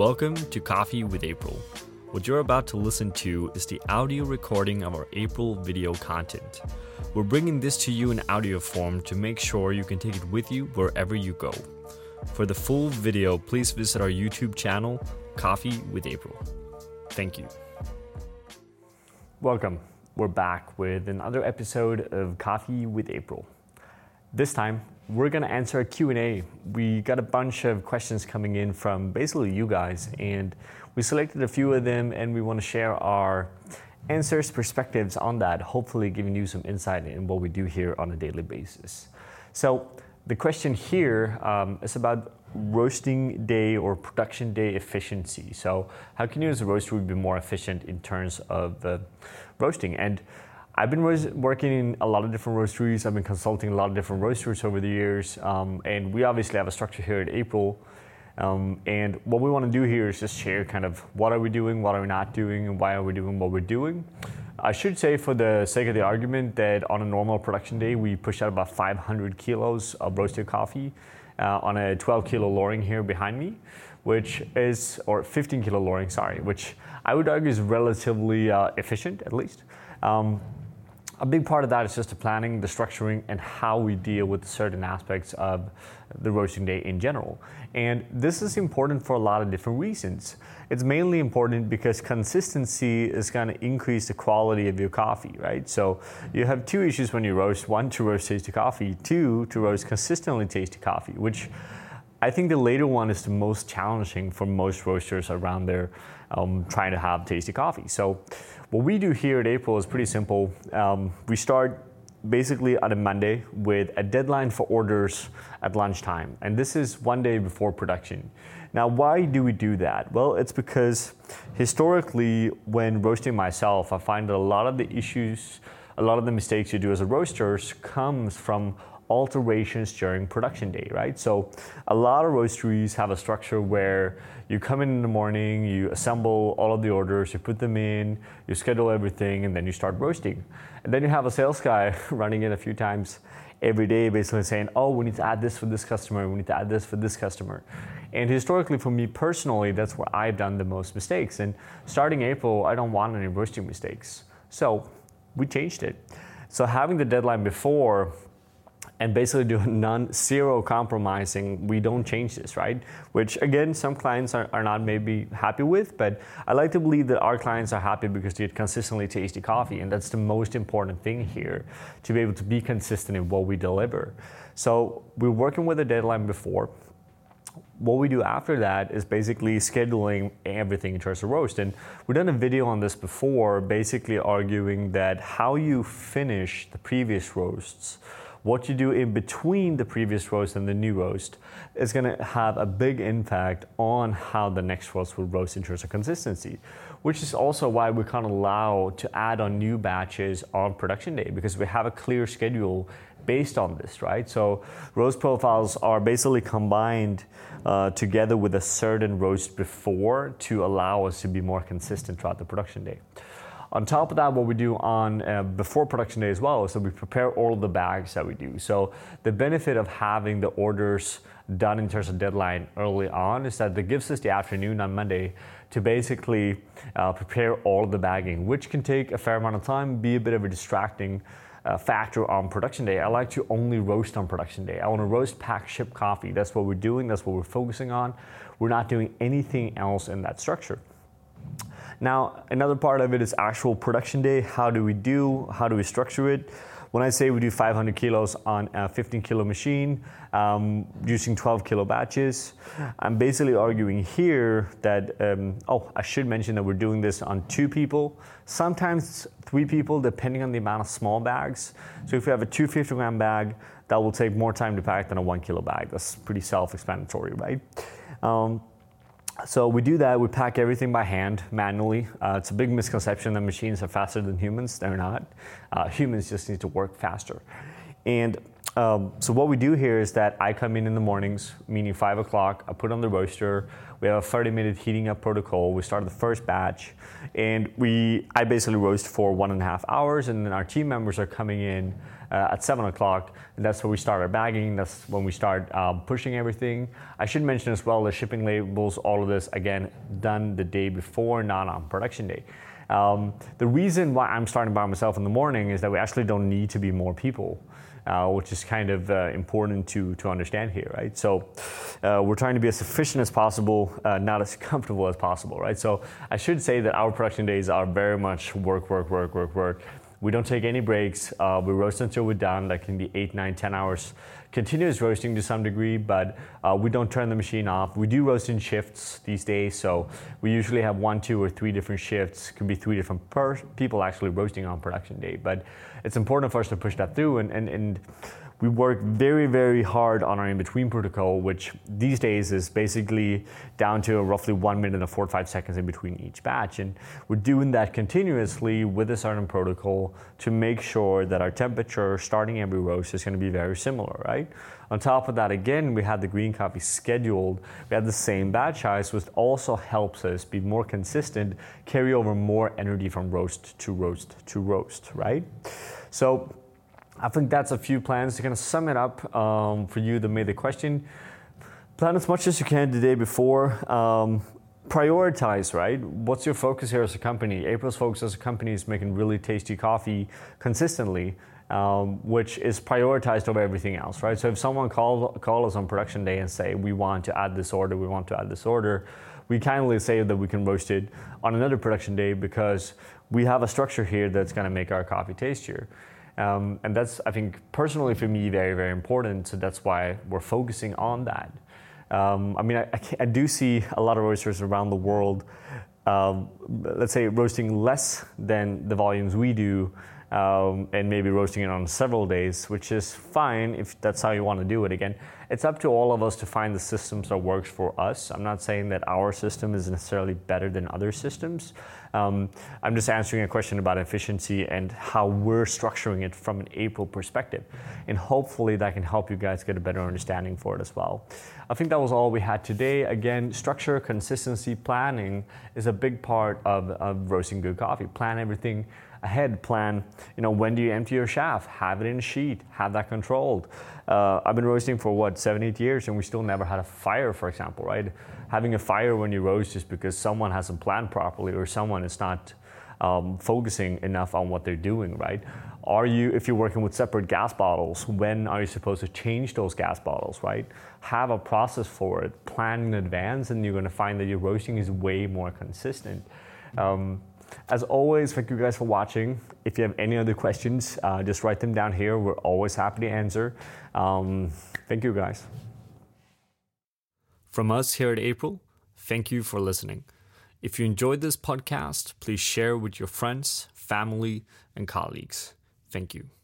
Welcome to Coffee with April. What you're about to listen to is the audio recording of our April video content. We're bringing this to you in audio form to make sure you can take it with you wherever you go. For the full video, please visit our YouTube channel, Coffee with April. Thank you. Welcome. We're back with another episode of Coffee with April. This time, we're going to answer a Q&A. We got a bunch of questions coming in from basically you guys and we selected a few of them and we want to share our answers, perspectives on that, hopefully giving you some insight in what we do here on a daily basis. So the question here um, is about roasting day or production day efficiency. So how can you as a roaster be more efficient in terms of uh, roasting? And I've been working in a lot of different roasteries. I've been consulting a lot of different roasters over the years, um, and we obviously have a structure here at April. Um, and what we want to do here is just share kind of what are we doing, what are we not doing, and why are we doing what we're doing. I should say, for the sake of the argument, that on a normal production day, we push out about 500 kilos of roasted coffee uh, on a 12 kilo Loring here behind me, which is, or 15 kilo Loring, sorry, which I would argue is relatively uh, efficient at least. Um, a big part of that is just the planning, the structuring, and how we deal with certain aspects of the roasting day in general. And this is important for a lot of different reasons. It's mainly important because consistency is going to increase the quality of your coffee, right? So you have two issues when you roast one, to roast tasty coffee, two, to roast consistently tasty coffee, which I think the later one is the most challenging for most roasters around there um, trying to have tasty coffee. So what we do here at April is pretty simple. Um, we start basically on a Monday with a deadline for orders at lunchtime. And this is one day before production. Now, why do we do that? Well, it's because historically, when roasting myself, I find that a lot of the issues, a lot of the mistakes you do as a roaster comes from alterations during production day, right? So a lot of roasteries have a structure where you come in in the morning, you assemble all of the orders, you put them in, you schedule everything, and then you start roasting. And then you have a sales guy running in a few times every day, basically saying, oh, we need to add this for this customer, we need to add this for this customer. And historically, for me personally, that's where I've done the most mistakes. And starting April, I don't want any roasting mistakes. So we changed it. So having the deadline before and basically do none zero compromising. We don't change this right? Which again some clients are, are not maybe happy with but i like to believe that our clients are happy because they consistently tasty coffee and that's the most important thing here to be able to be consistent in what we deliver. So we're working with a deadline before. What we do after that is basically scheduling everything in terms of roast. And we've done a video on this before, basically arguing that how you finish the previous roasts what you do in between the previous roast and the new roast is going to have a big impact on how the next roast will roast in terms of consistency, which is also why we can't allow to add on new batches on production day because we have a clear schedule based on this, right? So roast profiles are basically combined uh, together with a certain roast before to allow us to be more consistent throughout the production day. On top of that, what we do on uh, before production day as well is that we prepare all of the bags that we do. So the benefit of having the orders done in terms of deadline early on is that it gives us the afternoon on Monday to basically uh, prepare all of the bagging, which can take a fair amount of time, be a bit of a distracting uh, factor on production day. I like to only roast on production day. I want to roast, pack, ship coffee. That's what we're doing. That's what we're focusing on. We're not doing anything else in that structure. Now, another part of it is actual production day. How do we do? How do we structure it? When I say we do 500 kilos on a 15 kilo machine um, using 12 kilo batches, I'm basically arguing here that, um, oh, I should mention that we're doing this on two people, sometimes three people, depending on the amount of small bags. So if we have a 250 gram bag, that will take more time to pack than a one kilo bag. That's pretty self explanatory, right? Um, so we do that. We pack everything by hand, manually. Uh, it's a big misconception that machines are faster than humans. They're not. Uh, humans just need to work faster. And um, so what we do here is that I come in in the mornings, meaning five o'clock. I put on the roaster. We have a 30-minute heating up protocol. We start the first batch, and we I basically roast for one and a half hours, and then our team members are coming in uh, at seven o'clock. And that's where we start our bagging. That's when we start um, pushing everything. I should mention as well the shipping labels, all of this again done the day before, not on production day. Um, the reason why I'm starting by myself in the morning is that we actually don't need to be more people. Uh, which is kind of uh, important to, to understand here, right? So uh, we're trying to be as efficient as possible, uh, not as comfortable as possible, right? So I should say that our production days are very much work, work, work, work, work. We don't take any breaks. Uh, we roast until we're done. That can be eight, nine, ten hours continuous roasting to some degree, but uh, we don't turn the machine off. We do roast in shifts these days, so we usually have one, two, or three different shifts. Can be three different per- people actually roasting on production day, but it's important for us to push that through and, and, and we work very, very hard on our in-between protocol, which these days is basically down to roughly one minute and 45 seconds in between each batch. And we're doing that continuously with a certain protocol to make sure that our temperature starting every roast is going to be very similar, right? On top of that, again, we had the green coffee scheduled. We had the same batch size, which also helps us be more consistent, carry over more energy from roast to roast to roast, right? So I think that's a few plans to kind of sum it up um, for you that made the question. Plan as much as you can the day before. Um, prioritize, right? What's your focus here as a company? April's focus as a company is making really tasty coffee consistently, um, which is prioritized over everything else, right? So if someone call, call us on production day and say, we want to add this order, we want to add this order, we kindly say that we can roast it on another production day because we have a structure here that's going to make our coffee tastier. Um, and that's, I think, personally for me, very, very important. So that's why we're focusing on that. Um, I mean, I, I, do see a lot of roasters around the world, um, let's say, roasting less than the volumes we do, um, and maybe roasting it on several days, which is fine if that's how you want to do it. Again, it's up to all of us to find the systems that works for us. I'm not saying that our system is necessarily better than other systems. Um, I'm just answering a question about efficiency and how we're structuring it from an April perspective. And hopefully that can help you guys get a better understanding for it as well. I think that was all we had today. Again, structure, consistency, planning is a big part of, of roasting good coffee. Plan everything ahead plan, you know, when do you empty your chaff? Have it in a sheet, have that controlled. Uh, I've been roasting for what, seven, eight years, and we still never had a fire, for example, right? Having a fire when you roast is because someone hasn't planned properly or someone is not um, focusing enough on what they're doing, right? Are you, if you're working with separate gas bottles, when are you supposed to change those gas bottles, right? Have a process for it, plan in advance, and you're gonna find that your roasting is way more consistent. Um, as always, thank you guys for watching. If you have any other questions, uh, just write them down here. We're always happy to answer. Um, thank you guys. From us here at April, thank you for listening. If you enjoyed this podcast, please share with your friends, family, and colleagues. Thank you.